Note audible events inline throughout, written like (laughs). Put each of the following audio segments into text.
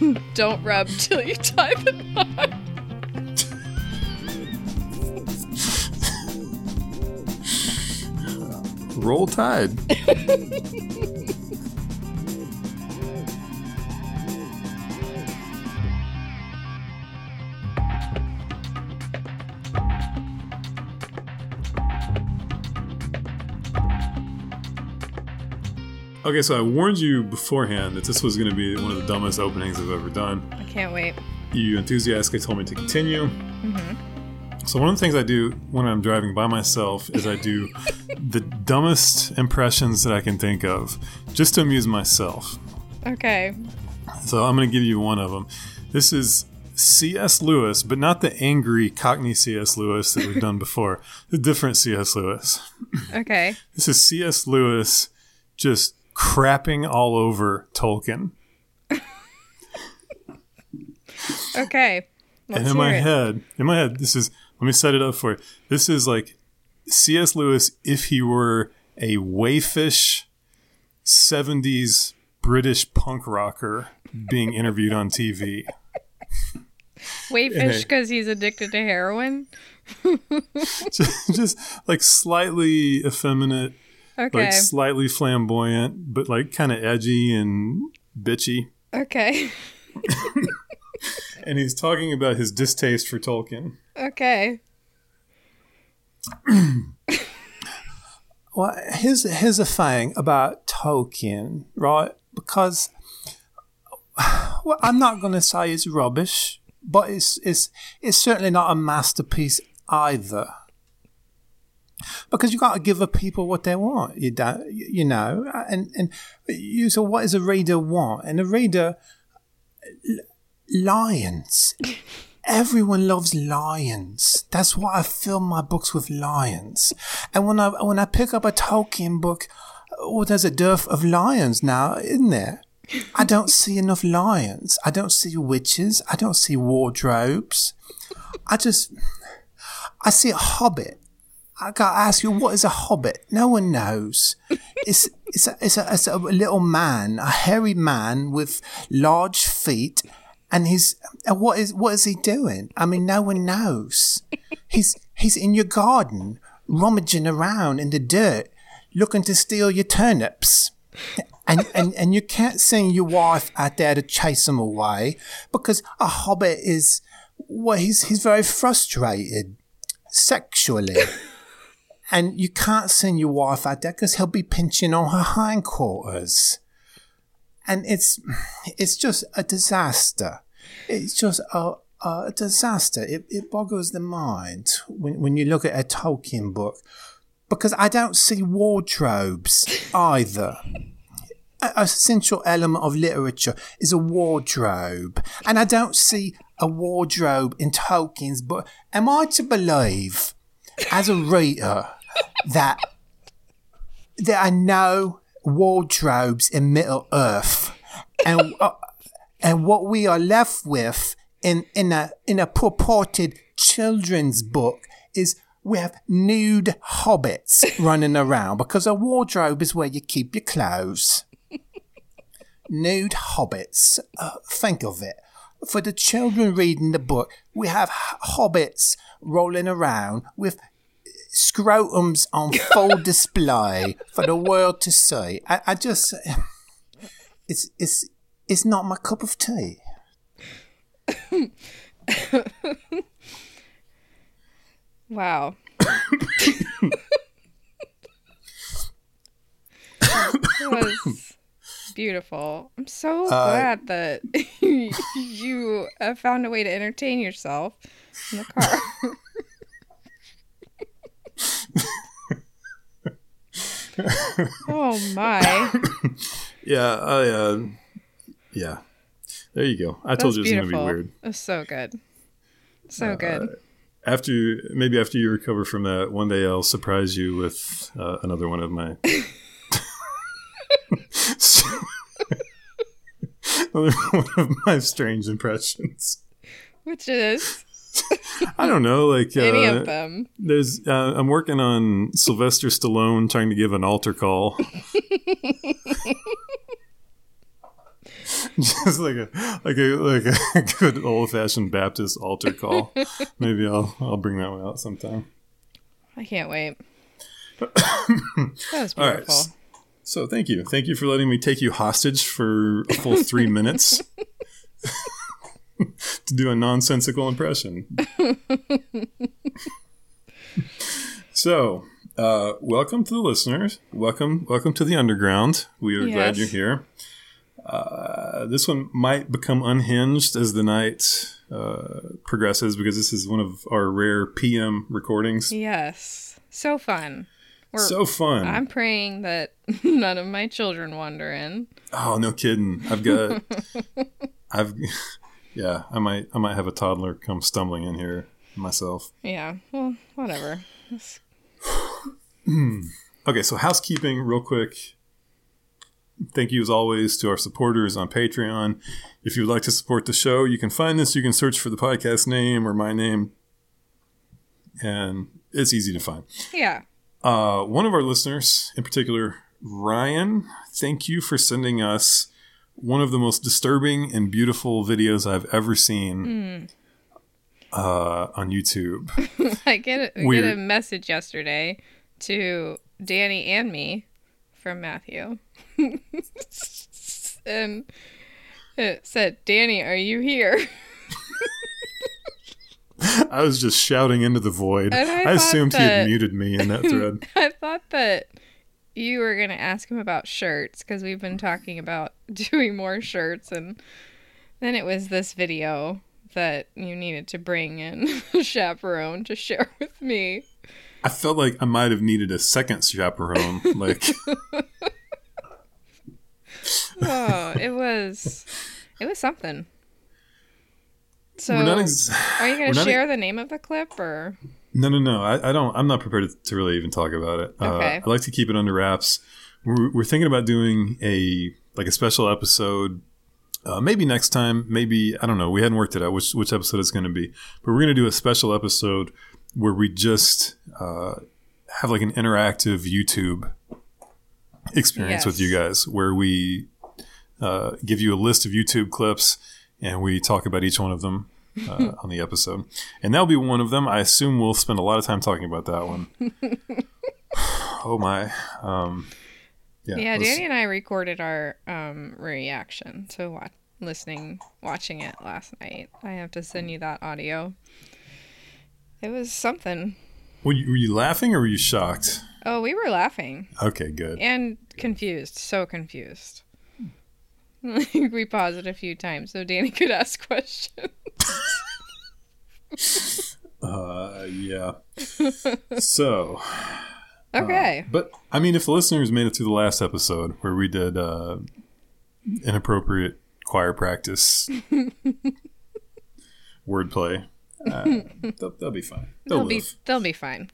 (laughs) Don't rub till you tie the knot. Roll Tide. (laughs) Okay, so I warned you beforehand that this was going to be one of the dumbest openings I've ever done. I can't wait. You enthusiastically told me to continue. Mm-hmm. So one of the things I do when I'm driving by myself is I do (laughs) the dumbest impressions that I can think of, just to amuse myself. Okay. So I'm going to give you one of them. This is C.S. Lewis, but not the angry Cockney C.S. Lewis that we've done before. (laughs) The different C.S. Lewis. Okay. This is C.S. Lewis just crapping all over Tolkien. Okay. Let's and in my it. head, in my head, this is let me set it up for you. This is like C.S. Lewis if he were a wayfish 70s British punk rocker being interviewed on TV. Wayfish because he's addicted to heroin. (laughs) just, just like slightly effeminate, Okay. like slightly flamboyant, but like kind of edgy and bitchy. okay. (laughs) And he's talking about his distaste for Tolkien. Okay. (clears throat) Well, here's here's a thing about Tolkien, right? Because (sighs) well, I'm not going to say it's rubbish, but it's it's it's certainly not a masterpiece either. Because you've got to give the people what they want, you don't, you know, and and you so what does a reader want? And a reader, lions. Everyone loves lions. That's why I fill my books with lions. And when I when I pick up a Tolkien book, well, there's a dearth of lions now, isn't there? I don't see enough lions. I don't see witches. I don't see wardrobes. I just I see a hobbit. I gotta ask you, what is a hobbit? No one knows. (laughs) It's it's a, it's a, it's a little man, a hairy man with large feet, and he's what is what is he doing? I mean, no one knows. (laughs) He's he's in your garden, rummaging around in the dirt, looking to steal your turnips. And, (laughs) and and you can't send your wife out there to chase him away because a hobbit is well he's he's very frustrated sexually and you can't send your wife out there because he'll be pinching on her hindquarters. And it's it's just a disaster. It's just a, a disaster. It, it boggles the mind when, when you look at a Tolkien book because I don't see wardrobes either. A a element of literature is a wardrobe, and I don't see a wardrobe in Tolkien's book. Am I to believe, as a reader, that there are no wardrobes in Middle Earth, and (laughs) uh, and what we are left with in in a in a purported children's book is we have nude hobbits (laughs) running around because a wardrobe is where you keep your clothes. nude hobbits. Uh, think of it. For the children reading the book, we have hobbits rolling around with scrotums on full (laughs) display for the world to see. I, I just, it's it's it's not my cup of tea. Wow. that was beautiful. I'm so glad that (laughs) you uh, found a way to entertain yourself in the car. (laughs) oh my. Yeah, I, uh, yeah. There you go. I That told you it was going to be weird. That's so good. So good. After maybe after you recover from that, one day I'll surprise you with uh, another one of my (laughs) (laughs) another one of my strange impressions. Which is I don't know, like (laughs) any uh, of them. There's, uh, I'm working on Sylvester Stallone trying to give an altar call. (laughs) Just like a like a like a (laughs) good old fashioned Baptist altar call. Maybe I'll I'll bring that one out sometime. I can't wait. that was beautiful. (coughs) All right. So thank you, thank you for letting me take you hostage for a full three minutes (laughs) to do a nonsensical impression. (laughs) so, uh, welcome to the listeners. Welcome, welcome to the underground. We are glad you're here. Uh, this one might become unhinged as the night uh, progresses because this is one of our rare PM recordings. Yes. So fun. We're, So fun! I'm praying that (laughs) none of my children wander in. Oh, no kidding. I've got I've yeah, I might I might have a toddler come stumbling in here myself. Yeah. Well, whatever. (clears throat) Okay, so housekeeping real quick. Thank you as always to our supporters on Patreon. If you'd like to support the show, you can find this. You can search for the podcast name or my name, and it's easy to find. Yeah. Uh, one of our listeners, in particular, Ryan, thank you for sending us one of the most disturbing and beautiful videos I've ever seen uh, on YouTube. (laughs) I get a, get a message yesterday to Danny and me from Matthew. (laughs) and it said, Danny, are you here? (laughs) I was just shouting into the void. I I, assumed he had muted me in that thread. I thought that you were going to ask him about shirts because we've been talking about (laughs) doing more shirts. And then it was this video that you needed to bring in (laughs) a chaperone to share (laughs) with me. I felt like I might have needed a second chaperone. Like, Oh, it was it was something. So ex- are you going to share the name of the clip or no, no, no. I, I don't. I'm not prepared to, to really even talk about it. Okay. Uh, I like to keep it under wraps. We're, we're thinking about doing a like a special episode. Uh, maybe next time. Maybe I don't know. We hadn't worked it out which which episode it's going to be. But we're going to do a special episode where we just uh, have like an interactive YouTube experience with you guys, where we uh, give you a list of YouTube clips and we talk about each one of them uh, on the episode. And that'll be one of them. I assume we'll spend a lot of time talking about that one. (laughs) oh my. Um, yeah. Yeah, Danny and I recorded our um reaction to wa- listening watching it last night. I have to send you that audio. It was something. Were you, were you laughing or were you shocked? Oh, we were laughing Okay, good. and confused, so confused. (laughs) we paused it a few times so Danny could ask (laughs) questions. Uh, yeah. (laughs) so, Okay. but I mean, if the listeners made it through the last episode where we did uh, inappropriate choir practice (laughs) wordplay, uh, they'll, they'll be fine. They'll, they'll be they'll be fine.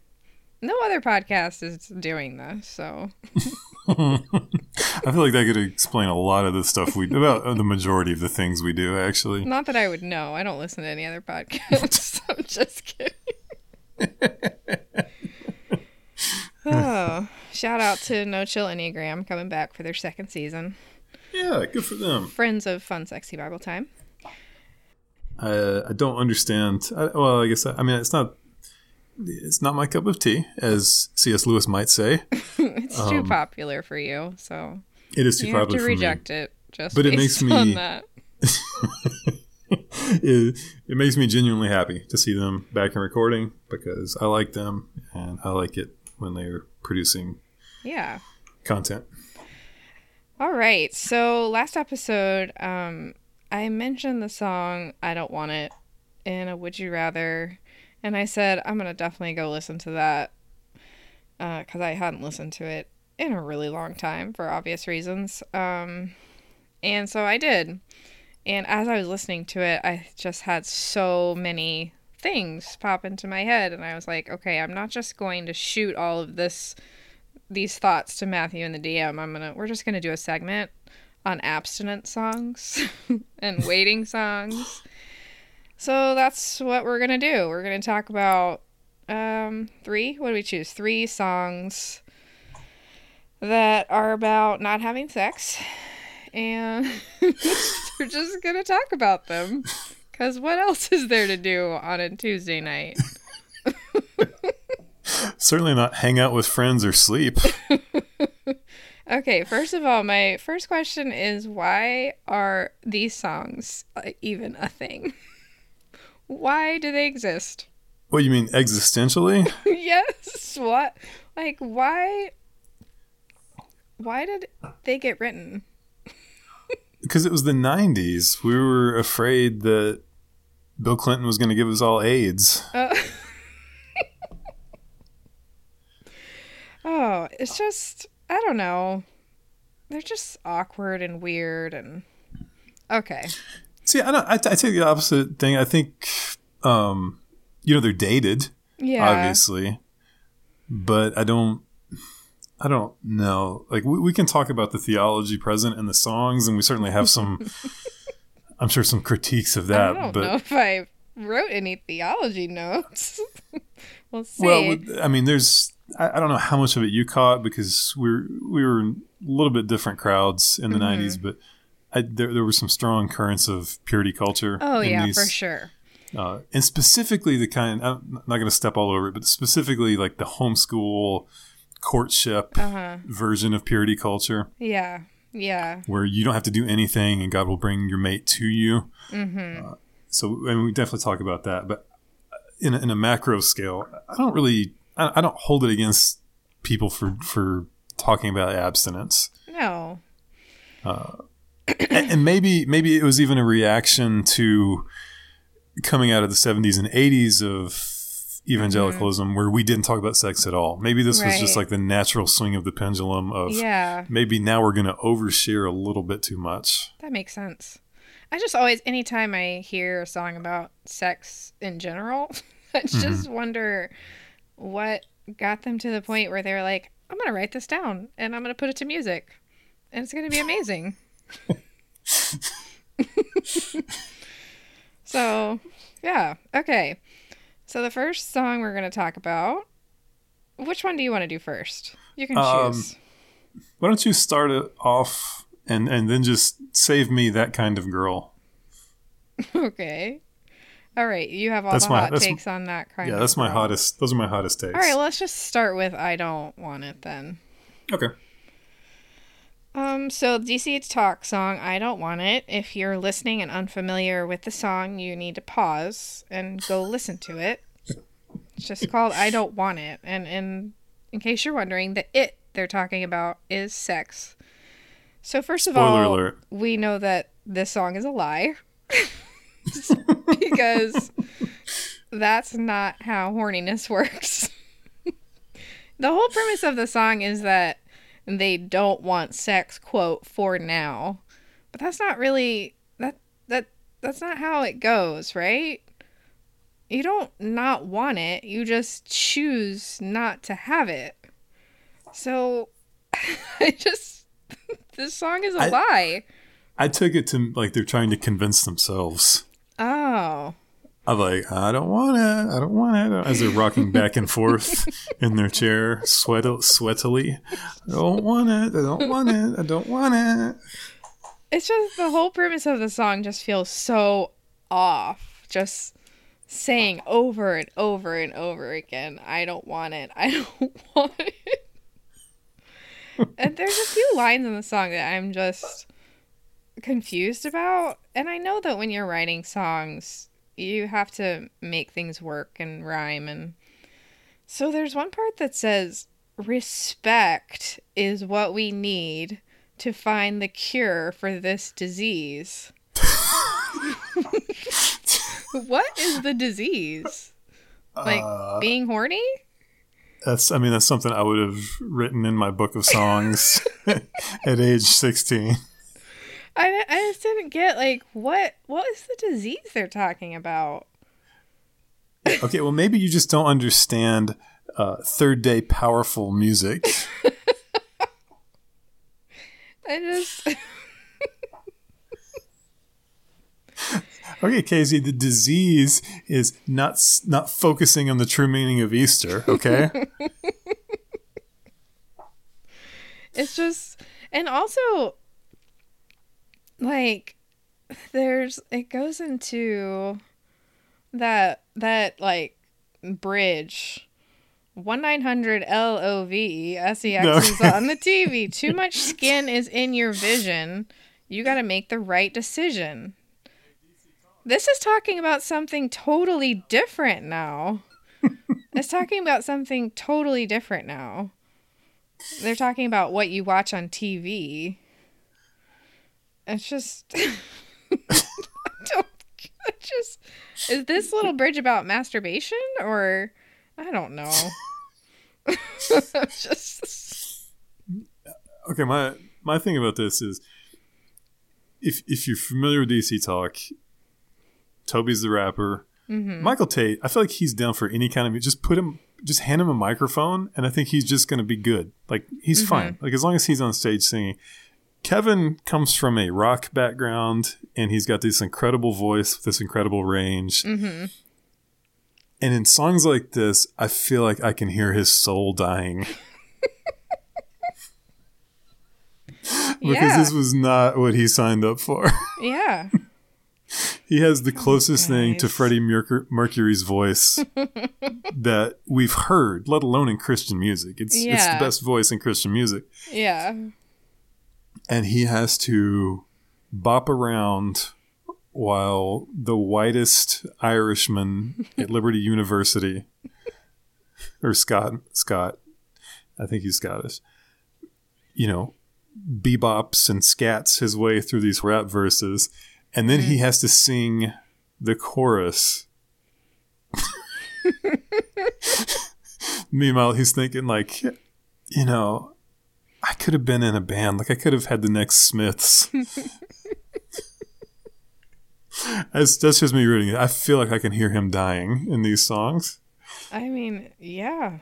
No other podcast is doing this, so (laughs) (laughs) I feel like that could explain a lot of the stuff we about the majority of the things we do. Actually, not that I would know. I don't listen to any other podcasts. (laughs) I'm just kidding. (laughs) oh, shout out to No Chill Enneagram coming back for their second season. yeah, good for them. Friends of Fun Sexy Bible Time. I, I don't understand. I, well, I guess I, I mean it's not. It's not my cup of tea, as C.S. Lewis might say. (laughs) It's too popular for you, so It is Um, too you have popular to for me. reject it. Just But it makes me- (laughs) it, it makes me genuinely happy to see them back in recording because I like them and I like it when they're producing Yeah. content. All right. So last episode, um, I mentioned the song "I Don't Want It" in a "Would You Rather," and I said I'm gonna definitely go listen to that because I hadn't listened to it in a really long time for obvious reasons. Um, and so I did. And as I was listening to it, I just had so many things pop into my head, and I was like, okay, I'm not just going to shoot all of this these thoughts to Matthew in the DM. I'm gonna we're just gonna do a segment on abstinent songs (laughs) and waiting songs. (laughs) So that's what we're gonna do. We're gonna talk about um three. What do we choose? Three songs that are about not having sex and (laughs) we're just going to talk about them. Because what else is there to do on a Tuesday night? Certainly not hang out with friends or sleep. (laughs) Okay, first of all, my first question is why are these songs uh, even a thing? Why do they exist? What you mean existentially? (laughs) yes. What? Like why why did they get written? (laughs) Because it was the 90s. We were afraid that Bill Clinton was going to give us all AIDS. Uh, (laughs) oh, it's just I don't know. They're just awkward and weird and okay. See, I don't. I, I take the opposite thing. I think, um, you know, they're dated, Yeah. obviously, but I don't. I don't know. Like we, we can talk about the theology present in the songs, and we certainly have some. (laughs) I'm sure some critiques of that. I don't but know if I wrote any theology notes. (laughs) we'll see. well, I mean, there's. I, I don't know how much of it you caught because we're we were in a little bit different crowds in the Mm-hmm. '90s, but I, there there were some strong currents of purity culture. oh yeah, these- for sure. uh, and specifically the kind I'm not going to step all over it, but specifically like the homeschool courtship Uh-huh. version of purity culture, Yeah. Yeah. where you don't have to do anything and God will bring your mate to you. Mm-hmm. Uh, so I mean, we definitely talk about that, but in a, in a macro scale, I don't really, I, I don't hold it against people for for talking about abstinence. No. and, and maybe maybe it was even a reaction to coming out of the 70s and 80s of evangelicalism mm-hmm. where we didn't talk about sex at all maybe this was just like the natural swing of the pendulum of Yeah. maybe now we're going to overshare a little bit too much That makes sense. I just always, anytime I hear a song about sex in general, (laughs) I just mm-hmm. wonder what got them to the point where they're like, I'm going to write this down and I'm going to put it to music and it's going to be amazing. So, yeah. Okay. So, the first song we're going to talk about, which one do you want to do first? You can Um, choose. why don't you start it off and and then just save me that kind of girl (laughs) Okay. All right, you have all That's the my- hot takes on that kind yeah that's my hottest those are my hottest takes All right, let's just start with I don't want it then. okay Um, so DC Talk song I don't want it. If you're listening and unfamiliar with the song, you need to pause and go listen to it. It's just called I don't want it. And in in case you're wondering, the it they're talking about is sex. So first of Spoiler all, alert. we know that this song is a lie. (laughs) because that's not how horniness works. (laughs) the whole premise of the song is that they don't want sex quote for now. But that's not really that that that's not how it goes, right? You don't not want it, you just choose not to have it. So (laughs) I just (laughs) this song is a I- lie. i took it to like they're trying to convince themselves Oh. I'm like, I don't want it. I don't want it. As they're rocking back and forth in their chair, sweat sweatily. I don't want it. I don't want it. I don't want it. It's just the whole premise of the song just feels so off. Just saying over and over and over again, I don't want it. I (laughs) don't want it. and there's a few lines in the song that I'm just confused about. And I know that when you're writing songs, you have to make things work and rhyme and so there's one part that says respect is what we need to find the cure for this disease. (laughs) what is the disease? Like Uh, being horny? That's. I mean, that's something I would have written in my book of songs (laughs) (laughs) at age sixteen. I, I just didn't get like what what is the disease they're talking about? (laughs) Okay, well, maybe you just don't understand uh, third day powerful music. (laughs) I just (laughs) Okay, Casey, the disease is not not focusing on the true meaning of Easter. Okay. it's just and also like there's it goes into that that like bridge. One nine hundred L O V S E X is on the TV. (laughs) Too much skin is in your vision. You got to make the right decision. This is talking about something totally different now. (laughs) it's talking about something totally different now. They're talking about what you watch on TV. It's just (laughs) I don't just is this little bridge about masturbation or I don't know. (laughs) just Okay, my my thing about this is if if you're familiar with DC Talk, Toby's the rapper. Mm-hmm. Michael Tait, I feel like he's down for any kind of just put him just hand him a microphone and I think he's just gonna be good. Like he's mm-hmm. fine. Like as long as he's on stage singing. Kevin comes from a rock background and he's got this incredible voice, this incredible range. Mm-hmm. And in songs like this, I feel like I can hear his soul dying. (laughs) because yeah. this was not what he signed up for. (laughs) yeah. he has the closest thing to. Freddie Mercur- Mercury's voice (laughs) that we've heard, let alone in Christian music. It's it's the best voice in Christian music, Yeah. And he has to bop around while the whitest Irishman at Liberty (laughs) University, or Scott Scott, I think he's Scottish, you know, bebops and scats his way through these rap verses, and then he mm. has to sing the chorus. (laughs) Meanwhile, he's thinking like, you know, I could have been in a band. Like I could have had the next Smiths. (laughs) that's, that's just me reading it. I feel like I can hear him dying in these songs I mean, yeah.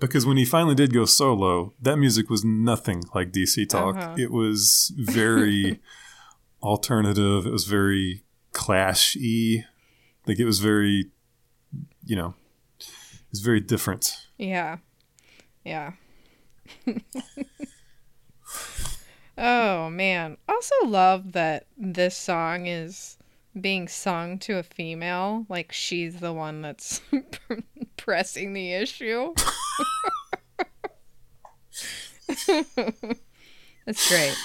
because when he finally did go solo, that music was nothing like DC Talk. Uh-huh. It was very (laughs) alternative. It was very Clash-y. Like it was very, you know, it was very different. Yeah. Yeah. Oh man. Also love that this song is being sung to a female like she's the one that's (laughs) pressing the issue. That's great.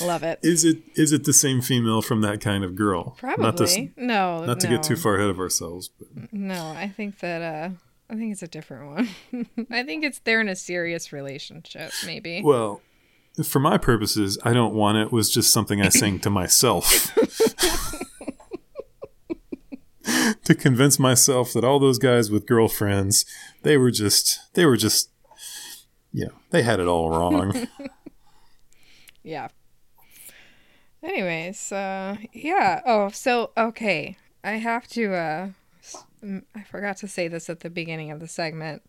Love it. Is it is it the same female from that kind of girl? Probably. Not to, no. not to no. get too far ahead of ourselves. But No, I think that uh I think it's a different one. (laughs) I think it's they're in a serious relationship, maybe. well, for my purposes, I don't want it was just something I sang to myself. (laughs) to convince myself that all those guys with girlfriends, they were just they were just you know, they had it all wrong. (laughs) Yeah. Anyways, uh yeah. Oh, so okay. I have to uh Mm, I forgot to say this at the beginning of the segment,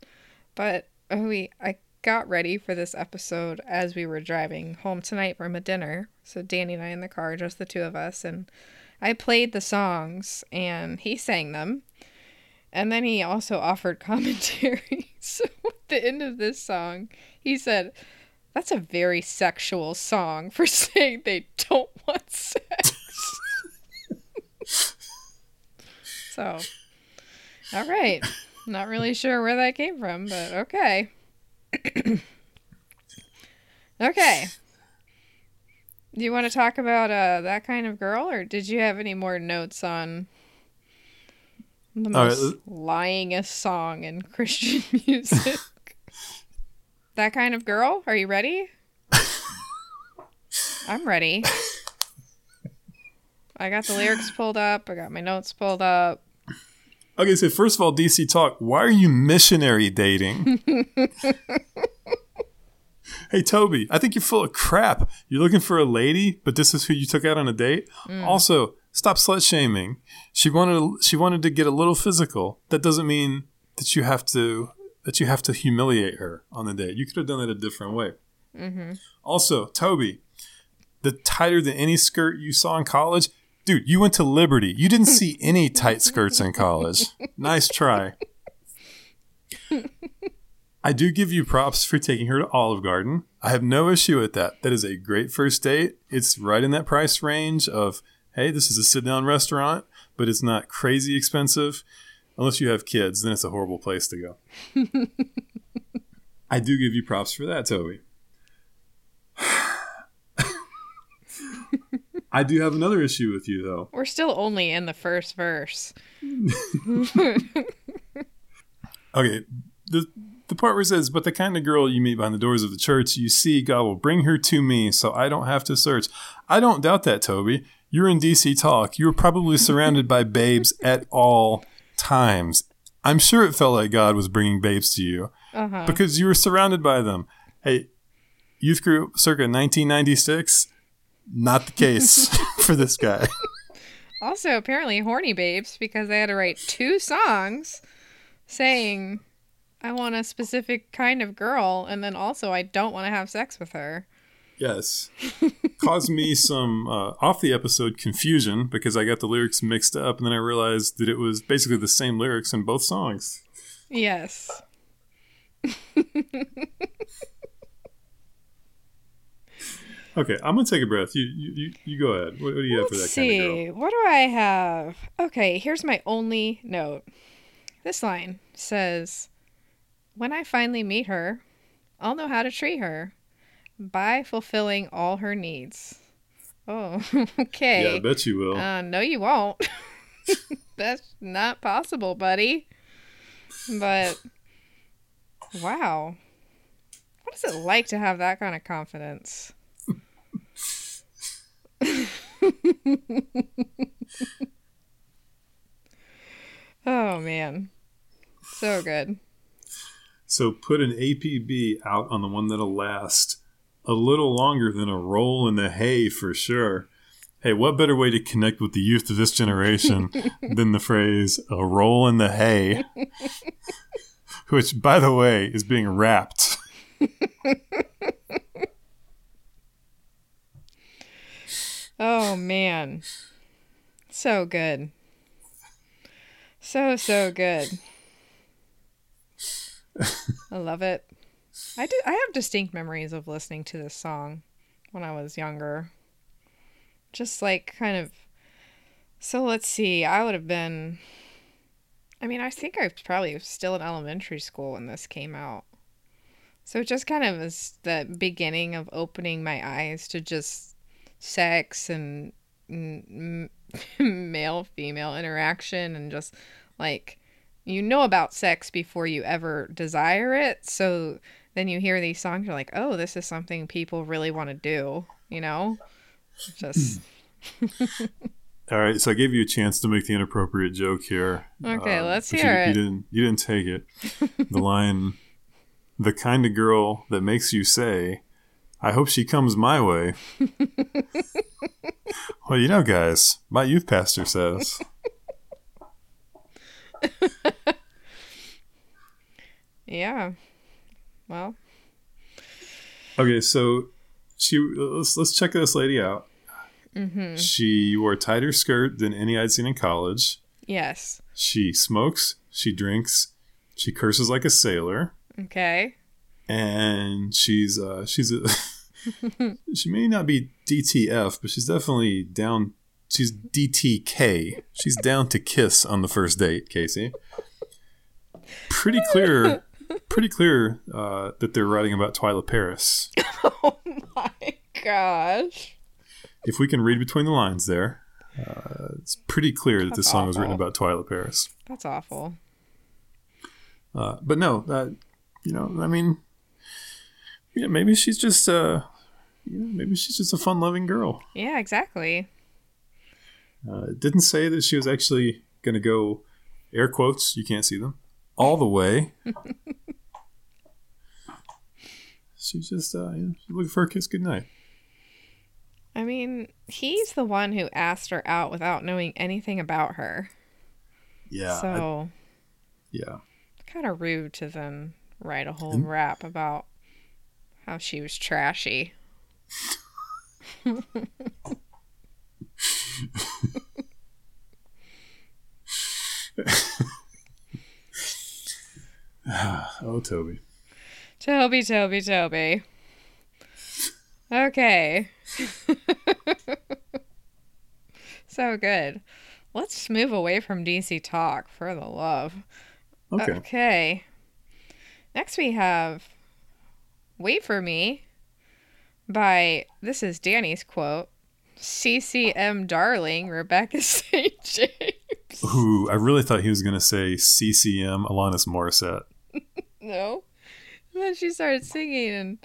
but we I got ready for this episode as we were driving home tonight from a dinner. So Danny and I in the car, just the two of us, and I played the songs and he sang them. And then he also offered (laughs) commentary. so at the end of this song, he said, That's a very sexual song for (laughs) saying they don't want sex. (laughs) so, all right. Not really sure where that came from, but okay. (coughs) okay. Do you want to talk about uh, that kind of girl, or did you have any more notes on the All right, most lyingest song in (laughs) Christian music? that kind of girl? Are you ready? I'm ready. I got the lyrics pulled up. I got my notes pulled up. Okay, so first of all, DC Talk, why are you missionary dating? (laughs) hey, Toby, I think you're full of crap. You're looking for a lady, but this is who you took out on a date. Mm. Also, stop slut shaming. She wanted she wanted to get a little physical. That doesn't mean that you have to that you have to humiliate her on the date. You could have done it a different way. Mm-hmm. Also, Toby, the tighter than any skirt you saw in college, dude, you went to Liberty. You didn't (laughs) see any tight skirts in college. Nice try. (laughs) I do give you props for taking her to Olive Garden. I have no issue with that. That is a great first date. It's right in that price range of, hey, this is a sit down restaurant, but it's not crazy expensive. Unless you have kids, then it's a horrible place to go. (laughs) I do give you props for that, Toby. I do have another issue with you, though. We're still only in the first verse. (laughs) Okay, the the part where it says, "But the kind of girl you meet behind the doors of the church, you see, God will bring her to me, so I don't have to search." I don't doubt that, Toby. You're in DC Talk. You were probably surrounded by (laughs) babes at all times. I'm sure it felt like God was bringing babes to you Uh-huh. because you were surrounded by them. Hey, youth group circa 1996. Not the case (laughs) for this guy. Also, apparently horny babes because they had to write two songs saying I want a specific kind of girl and then also I don't want to have sex with her. Yes. (laughs) Caused me some uh, off the episode confusion because I got the lyrics mixed up and then I realized that it was basically the same lyrics in both songs. Yes. (laughs) Okay, I'm gonna take a breath. You you, you, go ahead. What, what do you have for that Let's kind of see. girl? What do I have? Okay, here's my only note. This line says, When I finally meet her, I'll know how to treat her by fulfilling all her needs. Oh, (laughs) okay. Yeah, I bet you will. Uh, no, you won't. (laughs) That's not possible, buddy. But wow, what is it like to have that kind of confidence? (laughs) oh man, so good. so put an APB out on the one that'll last a little longer than a roll in the hay for sure. Hey, what better way to connect with the youth of this generation (laughs) than the phrase "a roll in the hay," (laughs) which, by the way, is being wrapped. Oh man. So good. So so good. I love it. I do I have distinct memories of listening to this song when I was younger. Just like kind of So let's see. I would have been I mean, I think I was probably still in elementary school when this came out. So it just kind of was the beginning of opening my eyes to just sex and (laughs) male female interaction and just like you know about sex before you ever desire it so then you hear these songs you're like oh this is something people really want to do you know just (laughs) All right, so I gave you a chance to make the inappropriate joke here. Okay, Um, let's hear you, it. You didn't. You didn't take it. (laughs) the line, "The kind of girl that makes you say, I hope she comes my way." (laughs) well, you know, guys, my youth pastor says. (laughs) yeah well Okay, so she let's let's check this lady out. mhm She wore a tighter skirt than any I'd seen in college. yes She smokes. She drinks. She curses like a sailor. okay and she's uh she's a (laughs) (laughs) she may not be DTF, but she's definitely down. She's DTK. She's down to kiss on the first date, Casey. Pretty clear, pretty clear uh, that they're writing about Twila Paris. (laughs) oh my gosh If we can read between the lines there, uh, it's pretty clear that this That's song was written about Twila Paris. that's awful Uh, but no, uh, you know, I mean, yeah, maybe she's just, uh, you know, maybe she's just a fun-loving girl. yeah exactly Uh, it didn't say that she was actually going to go, air quotes, you can't see them, all the way. (laughs) she's just, uh, you know, she's looking for a kiss goodnight. I mean, he's the one who asked her out without knowing anything about her. Yeah. I- so, yeah. kind of rude to then write a whole rap about how she was trashy. (sighs) Oh, Toby. Toby, Toby, Toby. Okay. (laughs) so good. Let's move away from DC talk for the love. Okay. Okay. Next we have Wait for Me by this is Danny's quote. CCM darling Rebecca (laughs) St. James. Ooh, I really thought he was going to say CCM Alanis Morissette. (laughs) No. And then she started singing and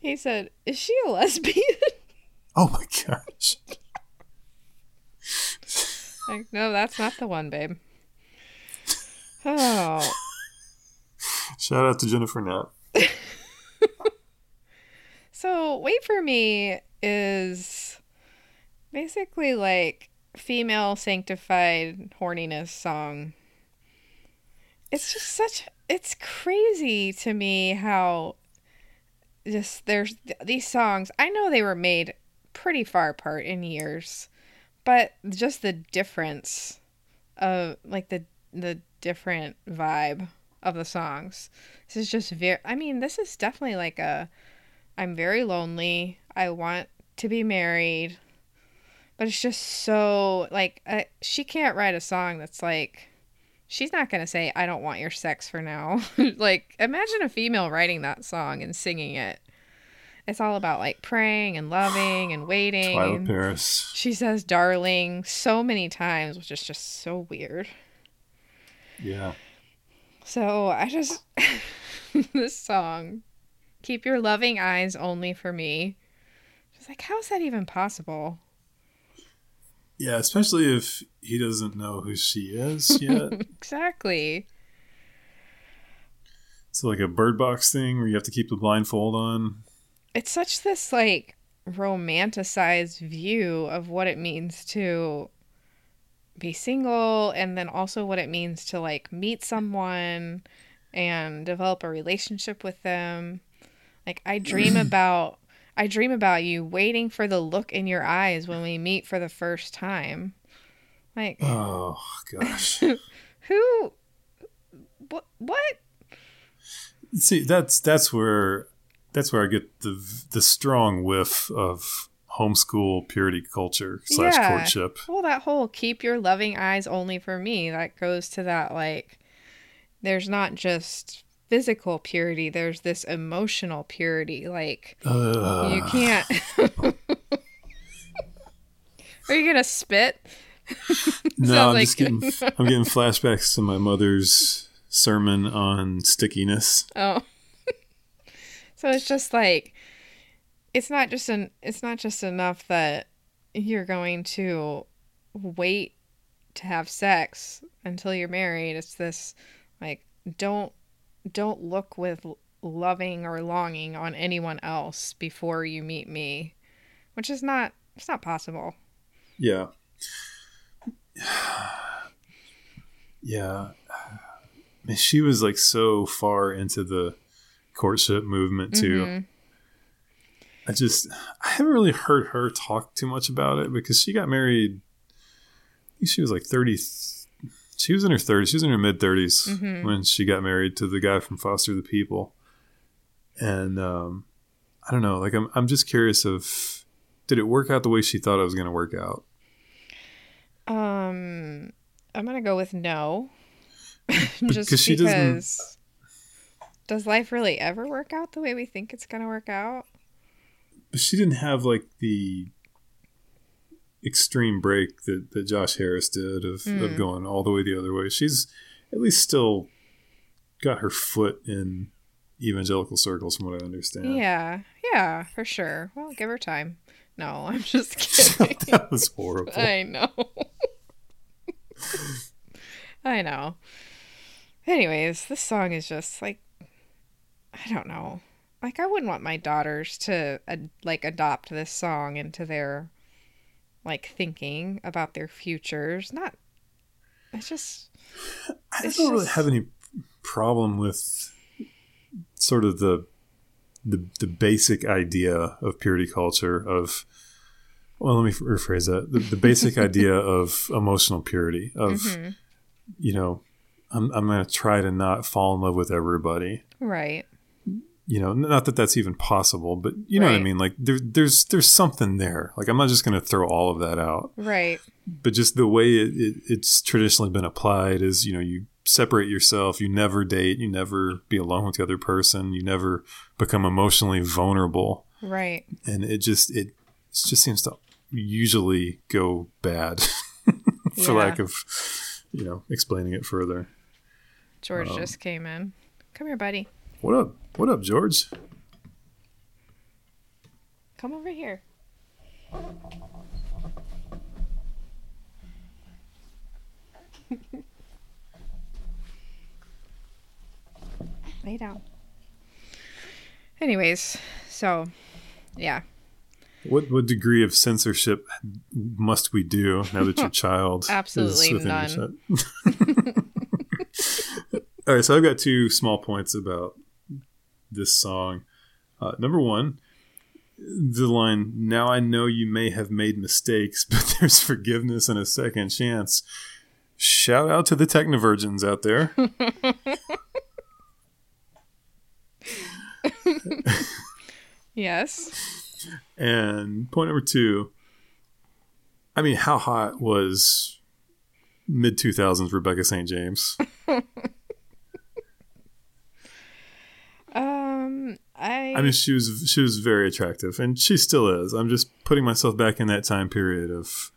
he said, Is she a lesbian? (laughs) Oh my gosh. like, no, that's not the one, babe. Oh. Shout out to Jennifer Knapp. So, Wait for Me is basically like female sanctified horniness song. It's just such it's crazy to me how just there's these songs. I know they were made pretty far apart in years, but just the difference of like the the different vibe of the songs. This is just very I mean, this is definitely like a I'm very lonely. I want to be married. But it's just so like uh, she can't write a song that's like she's not going to say I don't want your sex for now. (laughs) like imagine a female writing that song and singing it. It's all about like praying and loving and waiting. And Paris. she says darling so many times, which is just so weird. Yeah. So I just (laughs) this song, keep your loving eyes only for me. Just like, how is that even possible? Yeah, especially if he doesn't know who she is yet. (laughs) Exactly. So like a bird box thing where you have to keep the blindfold on. It's such this like romanticized view of what it means to be single and then also what it means to like meet someone and develop a relationship with them. Like I dream (clears throat) about I dream about you waiting for the look in your eyes when we meet for the first time. Like Oh gosh. (laughs) who what what? See, that's that's where that's where I get the the strong whiff of homeschool purity culture slash Yeah. courtship. Well, that whole keep your loving eyes only for me, that goes to that like there's not just physical purity, there's this emotional purity. Like Ugh. you can't (laughs) (laughs) Are you gonna spit? (laughs) no, I'm like- just getting I'm getting flashbacks to my mother's sermon on stickiness. Oh. so it's just like it's not just an it's not just enough that you're going to wait to have sex until you're married. It's this like don't don't look with loving or longing on anyone else before you meet me, which is not it's not possible. Yeah. (sighs) Yeah. I mean, she was like so far into the courtship movement too. Mhm. I just I haven't really heard her talk too much about it because she got married. I think she was like thirty. She was in her thirties. She was in her mid 30s Mhm. when she got married to the guy from Foster the People. And um, I don't know. Like I'm, I'm just curious of did it work out the way she thought it was going to work out? Um I'm gonna go with no. (laughs) Just Because she doesn't- because does life really ever work out the way we think it's gonna work out? But she didn't have like the extreme break that, that Josh Harris did of, Hmm. of going all the way the other way. She's at least still got her foot in evangelical circles, from what I understand. Yeah, yeah, for sure. Well, give her time. No, (laughs) I'm just kidding. (laughs) that was horrible. I know. (laughs) I know. Anyways, this song is just like I don't know. Like I wouldn't want my daughters to ad- like adopt this song into their like thinking about their futures. Not it's just I It's don't really have any problem with sort of the the the basic idea of purity culture of well let me rephrase that the, the basic (laughs) idea of emotional purity of Mhm. you know I'm I'm going to try to not fall in love with everybody right. You know, not that that's even possible, but you know what I mean. Like there, there's there's something there. Like I'm not just going to throw all of that out, Right. but just the way it, it, it's traditionally been applied is, you know, you separate yourself, you never date, you never be alone with the other person, you never become emotionally vulnerable, Right. and it just it, it just seems to usually go bad, (laughs) for Yeah. lack of, you know, explaining it further. George Um, just came in. Come here, buddy. What up? What up, George? Come over here. (laughs) Lay down. Anyways, so yeah. What what degree of censorship must we do now that your (laughs) child is Absolutely within none. (laughs) All right, so I've got two small points about this song. Uh, number one, the line "Now I know you may have made mistakes, (laughs) but there's forgiveness and a second chance." Shout out to the technovirgins out there. (laughs) Yes. And point number two, I mean, how hot was mid 2000s Rebecca St. James? (laughs) Um I, I mean, she was she was very attractive, and she still is. I'm just putting myself back in that time period of.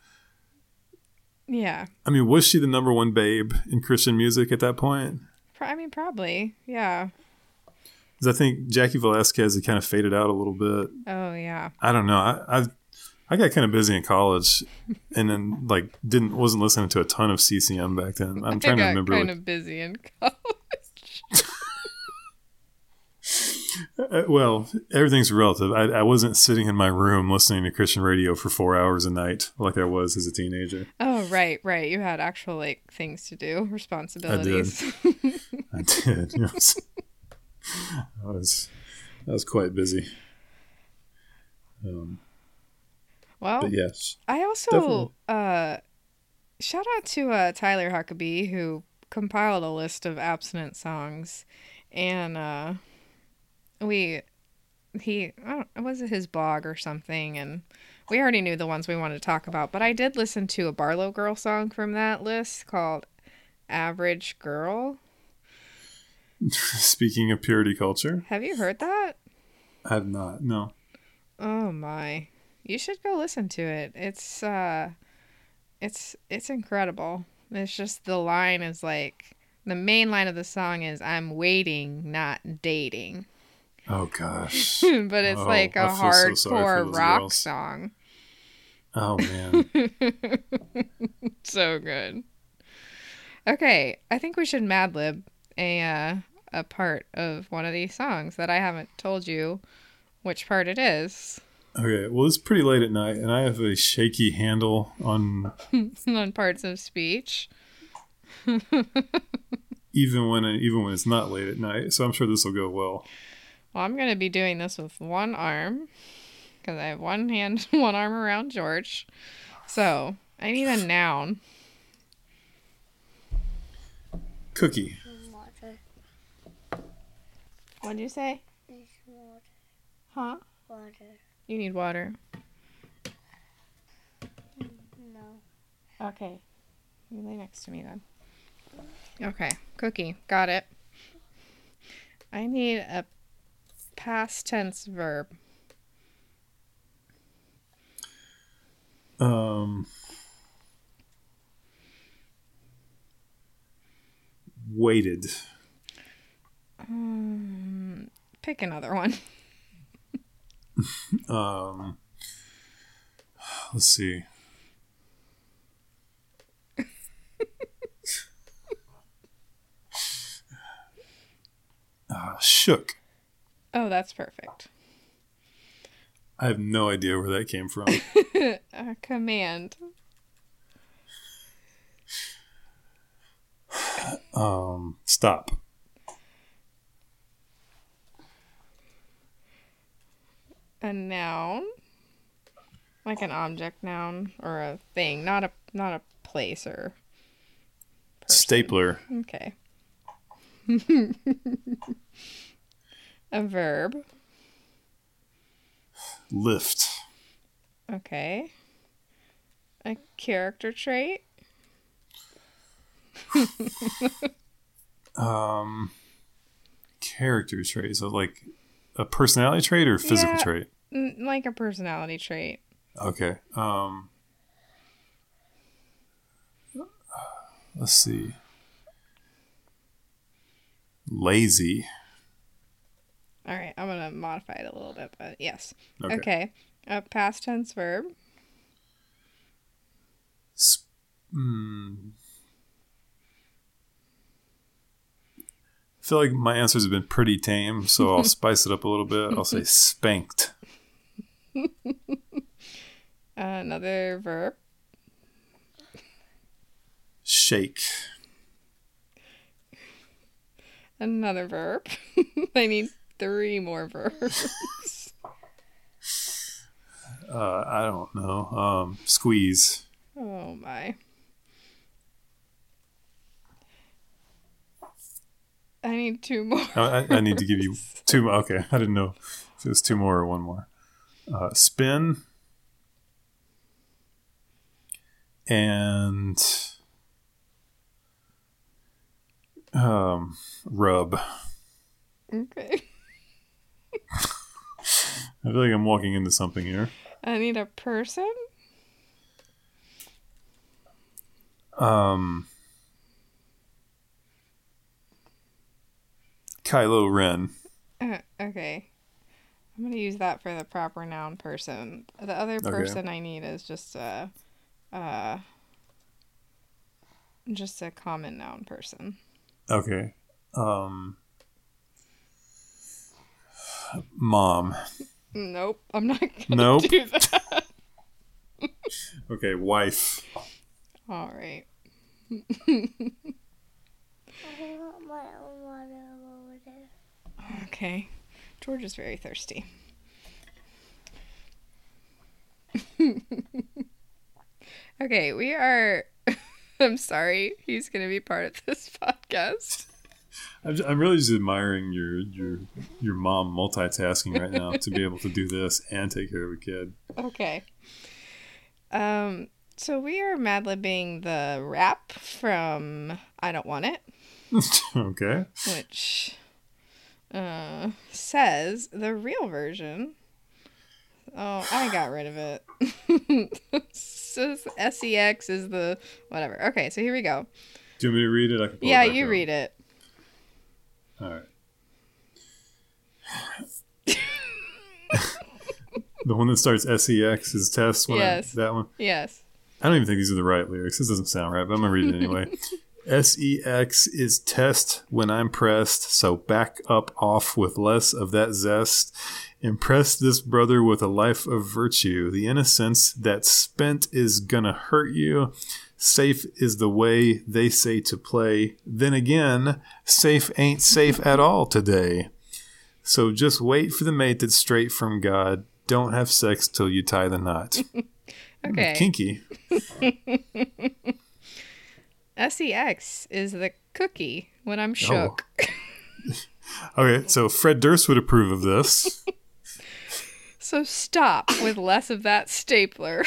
yeah. I mean, was she the number one babe in Christian music at that point? I mean probably. Yeah. I think Jackie Velasquez had kind of faded out a little bit. Oh yeah. I don't know. I I've, I got kind of busy in college, and then like didn't wasn't listening to a ton of CCM back then. (laughs) I'm trying I to got remember. kind like- of busy in (laughs) college. Uh, well, everything's relative. I, I wasn't sitting in my room listening to Christian radio for four hours a night like I was as a teenager. Oh right, right. You had actual like things to do, responsibilities. I did. (laughs) I It was- I was, I was quite busy. Um, well, yes, I also uh shout out to uh Tyler Huckabee who compiled a list of abstinent songs and uh we he I was it his blog or something and we already knew the ones we wanted to talk about but I did listen to a Barlow Girl song from that list called Average Girl. (laughs) speaking of purity culture, Have you heard that? I have not. No, Oh my. You should go listen to it. It's uh it's it's incredible. It's just the line is like the main line of the song is I'm waiting, not dating. Oh gosh, (laughs) but it's Oh, like a feel so hardcore rock girls. song. oh man. (laughs) So good. Okay, I think we should Mad Lib a uh, a part of one of these songs that I haven't told you which part it is Okay, well it's pretty late at night, and I have a shaky handle on (laughs) on parts of speech. even when even when it's not late at night. So I'm sure this will go well. Well, I'm going to be doing this with one arm because I have one hand, (laughs) one arm around George. So I need a noun. Cookie. Water. What'd you say? There's water. Huh? Water. You need water. No. Okay. You lay next to me then. Okay. Cookie. Got it. I need a past tense verb. Um, waited. Um, pick another one. (laughs) Um, let's see. uh, (laughs) shook. Oh, that's perfect. I have no idea where that came from. (laughs) A command. um, stop. a noun like an object noun or a thing not a not a place or person. Stapler. okay (laughs) A verb. Lift. Okay. A character trait. Um, character trait. So like a personality trait or physical Yeah. trait. Mm, Like a personality trait. Okay. Um, let's see. Lazy. All right, I'm gonna modify it a little bit, but yes. Okay. Okay. A past tense verb. S- mm. I feel like my answers have been pretty tame, so I'll (laughs) spice it up a little bit. I'll say spanked. (laughs) another verb. Shake. Another verb. (laughs) I need three more verbs. Uh, I don't know. Um, squeeze. Oh my. I need two more. I, I- need to give you two more. Okay, I didn't know if it was two more or one more. Uh, spin and um, rub. Okay. I feel like I'm walking into something here. I need a person. Um, Kylo Ren. Uh, okay. I'm gonna use that for the proper noun person. The other person I need is just a, uh, just a common noun person. Okay. Um, mom. Nope, I'm not gonna Nope. do (laughs) that. Okay, wife. All right. I want my own water over there. Okay. George is very thirsty. (laughs) okay, we are. (laughs) I'm sorry. He's going to be part of this podcast. I'm, I'm really just admiring your your your mom multitasking right now to be able to do this and take care of a kid. Okay. Um. So we are mad libbing the rap from "I Don't Want It," (laughs) okay. which uh says the real version. Oh, I got rid of it. (laughs) says sex is the whatever. Okay, so here we go. Do you want me to read it? I can pull Yeah, you up. read it. All right. the one that starts sex is test. When I- Yes. that one. Yes. I don't even think these are the right lyrics. This doesn't sound right, but I'm gonna read it anyway. (laughs) SEX is test when I'm pressed, so back up off with less of that zest. Impress this brother with a life of virtue. The innocence that's spent is gonna hurt you. Safe is the way they say to play. Then again, safe ain't safe at all today. So just wait for the mate that's straight from God. Don't have sex till you tie the knot. (laughs) Okay. Kinky. (laughs) SEX is the cookie when Oh. I'm shook. (laughs) Okay, so Fred Durst would approve of this. So stop with less of that stapler.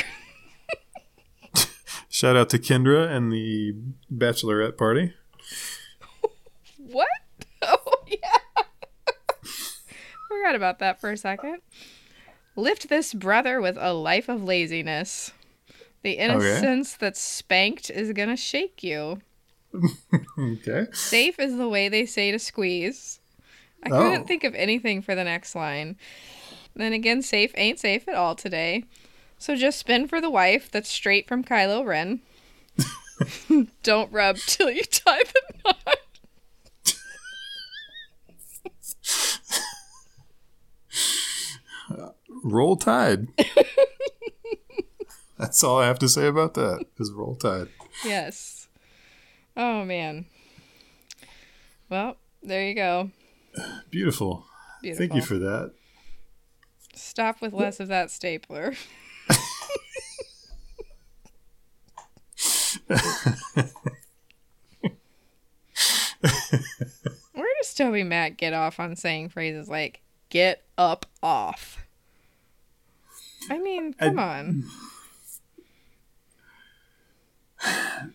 Shout out to Kendra and the bachelorette party. (laughs) What? (laughs) Oh, yeah. (laughs) Forgot about that for a second. Lift this brother with a life of laziness. The innocence that's spanked is gonna shake you. Okay. Safe is the way they say to squeeze. I Oh. couldn't think of anything for the next line. Then again, safe ain't safe at all today. So just spin for the wife that's straight from Kylo Ren. (laughs) Don't rub till you tie the knot. Roll Tide. (laughs) That's all I have to say about that. Is Roll Tide. Yes. Oh man. Well, there you go. Beautiful. Beautiful. Thank you for that. Stop with less of that stapler. (laughs) We're just Toby Mac get off on saying phrases like "get up off"? I mean, I- come on. (sighs)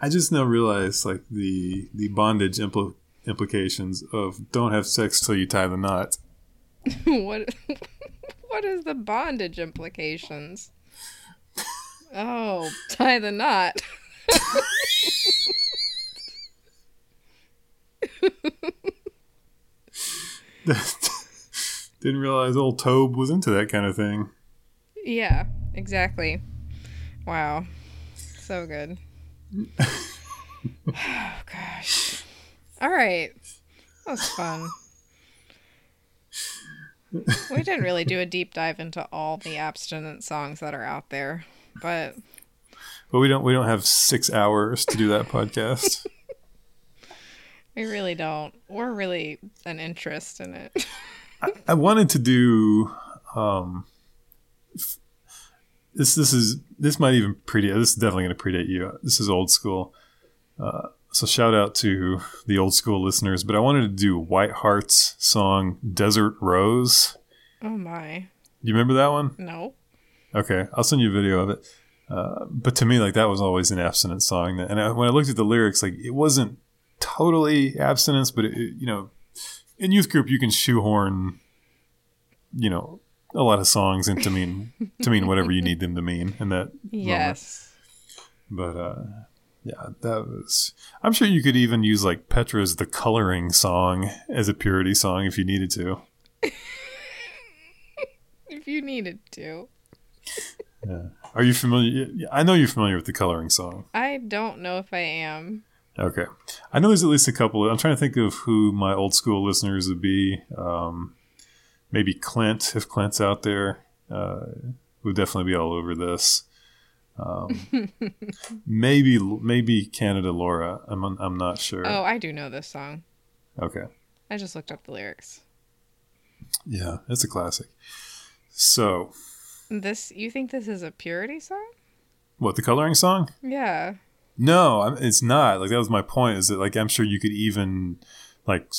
I just now realize like the the bondage impl- implications of don't have sex till you tie the knot. (laughs) what (laughs) what is the bondage implications? Oh, tie the knot. (laughs) Didn't realize old Tobe was into that kind of thing. Yeah, exactly. Wow. So good. (laughs) oh gosh. All right. That was fun. We didn't really do a deep dive into all the abstinent songs that are out there, but But we don't we don't have six hours to do that (laughs) podcast. we really don't. We're really an interest in it. I wanted to do um f- this this is this might even predate this is definitely going to predate you. This is old school. Uh, so shout out to the old school listeners, but I wanted to do White Heart's song Desert Rose. Oh my. You remember that one? No. Okay, I'll send you a video of it. Uh, but to me, like that was always an abstinence song. And I, when I looked at the lyrics, like it wasn't totally abstinence, but it, it- you know, in youth group you can shoehorn, you know, a lot of songs into mean to mean whatever you need them to mean, and that. (laughs) moment. Yes. But uh, yeah, that was. I'm sure you could even use like Petra's "The Coloring" song as a purity song if you needed to. (laughs) If you needed to. Are you familiar? I know you're familiar with the "Coloring" song. I don't know if I am. Okay. I know there's at least a couple. I'm trying to think of who my old school listeners would be. Um, maybe Clint, if Clint's out there, uh, would definitely be all over this. Um, (laughs) maybe maybe Canada Laura. I'm I'm not sure. Oh, I do know this song. Okay. I just looked up the lyrics. Yeah, it's a classic. So, This you think this is a purity song? what the coloring song? Yeah. No, it's not. Like that was my point. Is that like I'm sure you could even like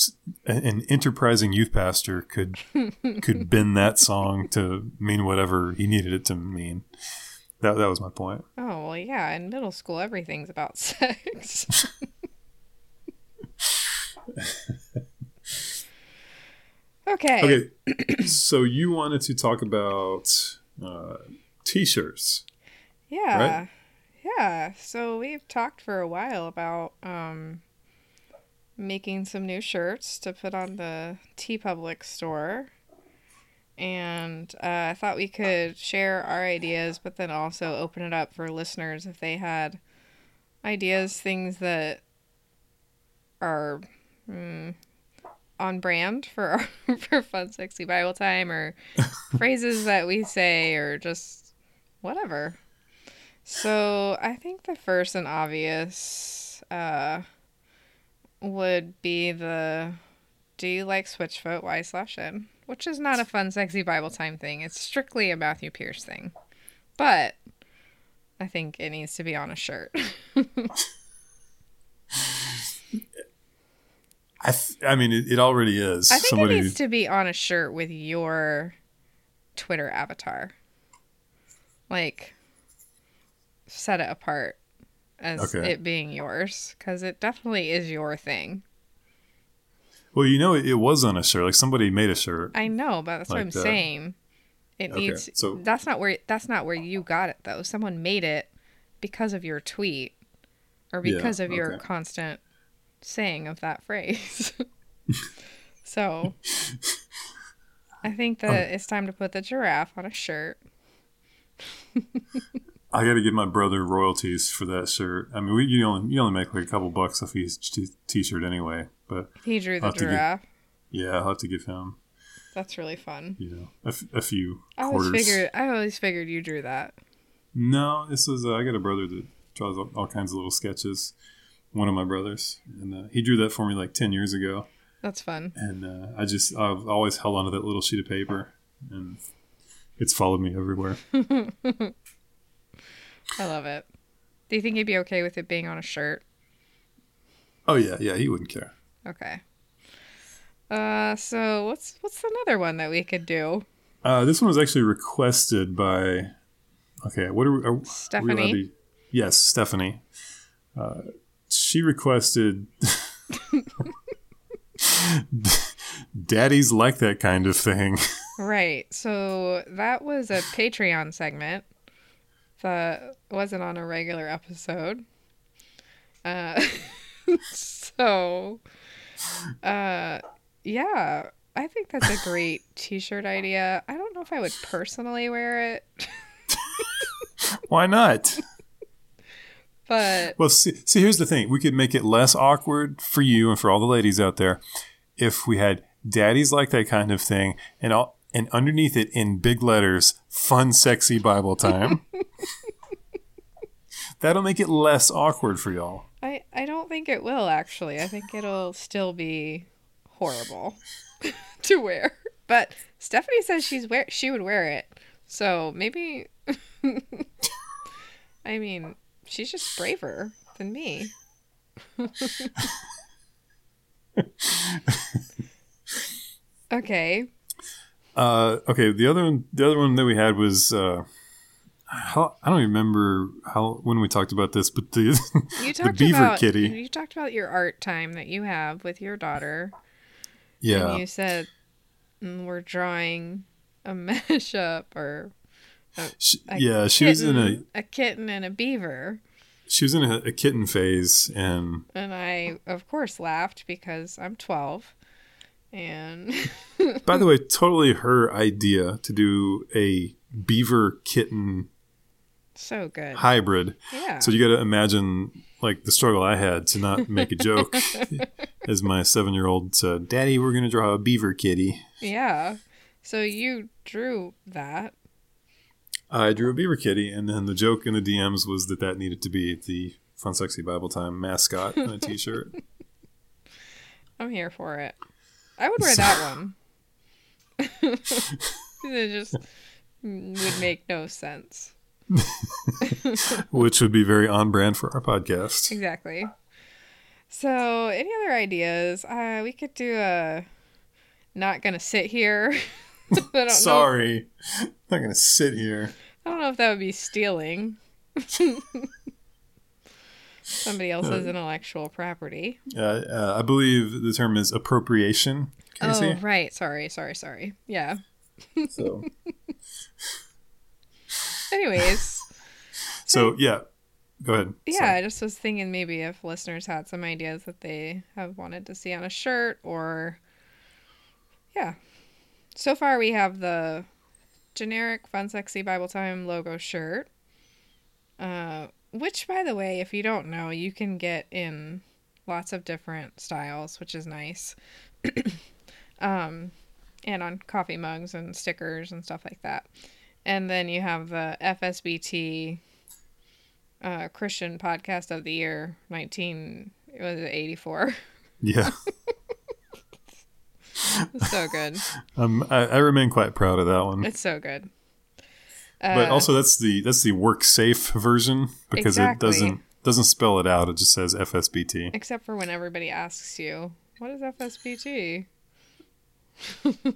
an enterprising youth pastor could (laughs) could bend that song to mean whatever he needed it to mean. That that was my point. Oh well, yeah. In middle school, everything's about (laughs) sex. (laughs) okay. Okay, so you wanted to talk about uh, t-shirts. Yeah. Right? Yeah. So we've talked for a while about um making some new shirts to put on the TeePublic store. And uh, I thought we could share our ideas, but then also open it up for listeners if they had ideas, things that are mm, on brand for our, (laughs) for Fun Sexy Bible Time, or (laughs) phrases that we say, or just whatever. So I think the first and obvious uh, would be the "Do you like Switchfoot? Y slash in," which is not a fun, sexy Bible time thing. It's strictly a Matthew Pierce thing, but I think it needs to be on a shirt. (laughs) I th- I mean, it, it already is. I think Somebody it needs to be on a shirt with your Twitter avatar, like set it apart as Okay. it being yours, because it definitely is your thing. well, you know, it, was on a shirt. Like somebody made a shirt. I know, but that's what I'm that. saying. It Okay, needs. so- that's not where. That's not where you got it though. Someone made it because of your tweet, or Yeah, because of your okay. constant saying of that phrase. (laughs) so, I think that it's time to put the giraffe on a shirt. I got to give my brother royalties for that shirt. I mean, we, you only you only make like a couple bucks off each t- t-shirt anyway. But He drew the to give- giraffe. yeah, I'll have to give him That's really fun. you know a, f- a few I always quarters. figured. I always figured you drew that. No, this was uh, I got a brother that draws all, all kinds of little sketches. One of my brothers, and uh, he drew that for me like ten years ago. That's fun. And uh, I just I've always held onto that little sheet of paper, and it's followed me everywhere. (laughs) I love it. Do you think he'd be okay with it being on a shirt? Oh yeah, yeah, he wouldn't care. Okay. Uh, so what's what's another one that we could do? Uh, this one was actually requested by. Okay, what are we? Are, are we Stephanie? yes, Stephanie. Uh, she requested. Daddies like that kind of thing. Right. So that was a Patreon segment that wasn't on a regular episode. Uh, (laughs) so, uh, yeah, I think that's a great (laughs) T-shirt idea. I don't know if I would personally wear it, Why not? But Well, see, see, here's the thing. We could make it less awkward for you and for all the ladies out there if we had daddies like that kind of thing and all, and underneath it in big letters, fun, sexy Bible time. (laughs) That'll make it less awkward for y'all. I I don't think it will actually. I think it'll still be horrible (laughs) to wear. But Stephanie says she's wear she would wear it. So maybe (laughs) I mean, she's just braver than me. okay. Uh, okay, the other one, the other one that we had was uh, how, I don't remember how when we talked about this, but the (laughs) You the beaver about kitty. you talked about your art time that you have with your daughter. Yeah, And you said mm, we're drawing a (laughs) mashup or Uh, she, a yeah, she was in a kitten- a kitten and a beaver. she was in a, a kitten phase, and And I, of course, laughed because I'm 12. And (laughs) By the way, totally her idea to do a beaver kitten so good. hybrid. Yeah. So you got to imagine like the struggle I had to not make a joke (laughs) as my seven year old said, Daddy, we're going to draw a beaver kitty. yeah. So you drew that. I drew a beaver kitty, and then the joke in the DMs was that that needed to be the Fun Sexy Bible Time mascot on a t shirt. (laughs) I'm here for it. I would wear that one. (laughs) it just would make no sense. which would be very on brand for our podcast. Exactly. So, any other ideas? Uh, we could do a not gonna sit here. (laughs) Don't know. Sorry. I'm not going to sit here. I don't know if that would be stealing. (laughs) Somebody else's intellectual property. Uh, uh, I believe the term is appropriation, Casey. Oh, right. Sorry, sorry, sorry. Yeah. So, (laughs) Anyways, so yeah, go ahead. yeah, Sorry. I just was thinking maybe if listeners had some ideas that they have wanted to see on a shirt or. Yeah. So far, we have the generic Fun Sexy Bible Time logo shirt. Uh, which, by the way, if you don't know, you can get in lots of different styles, which is nice. (clears throat) um, and on coffee mugs and stickers and stuff like that. And then you have the FSBT uh, Christian Podcast of the Year, 19, it was 84. Yeah, (laughs) It's so good. (laughs) um, I, I remain quite proud of that one. It's so good. but Uh, also, that's the that's the work safe version because Exactly. it doesn't doesn't spell it out. It just says FSBT. Except for when everybody asks you, what is FSBT? (laughs)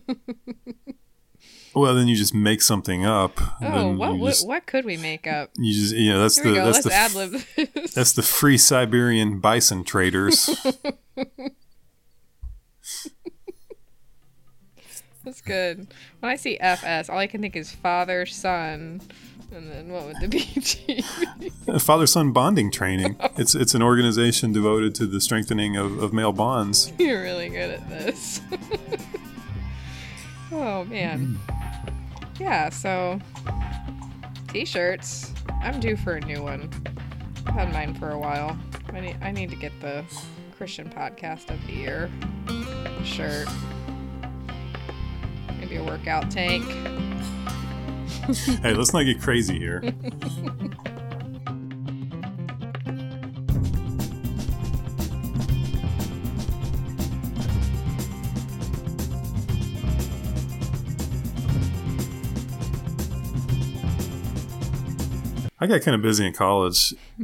Well, then you just make something up. Oh, what, what just, what could we make up? you just you know that's Here the that's Let's the ad lib this. (laughs) that's the free Siberian bison traders. That's good. When I see FS, all I can think is father, son, and then what would the (laughs) be? (laughs) Father son bonding training. It's it's an organization devoted to the strengthening of, of male bonds. (laughs) You're really good at this. oh man. Yeah, so t-shirts. I'm due for a new one. I've had mine for a while. I need I need to get the Christian podcast of the year shirt. Maybe a workout tank. Hey, let's not get crazy here. (laughs) I got kind of busy in college,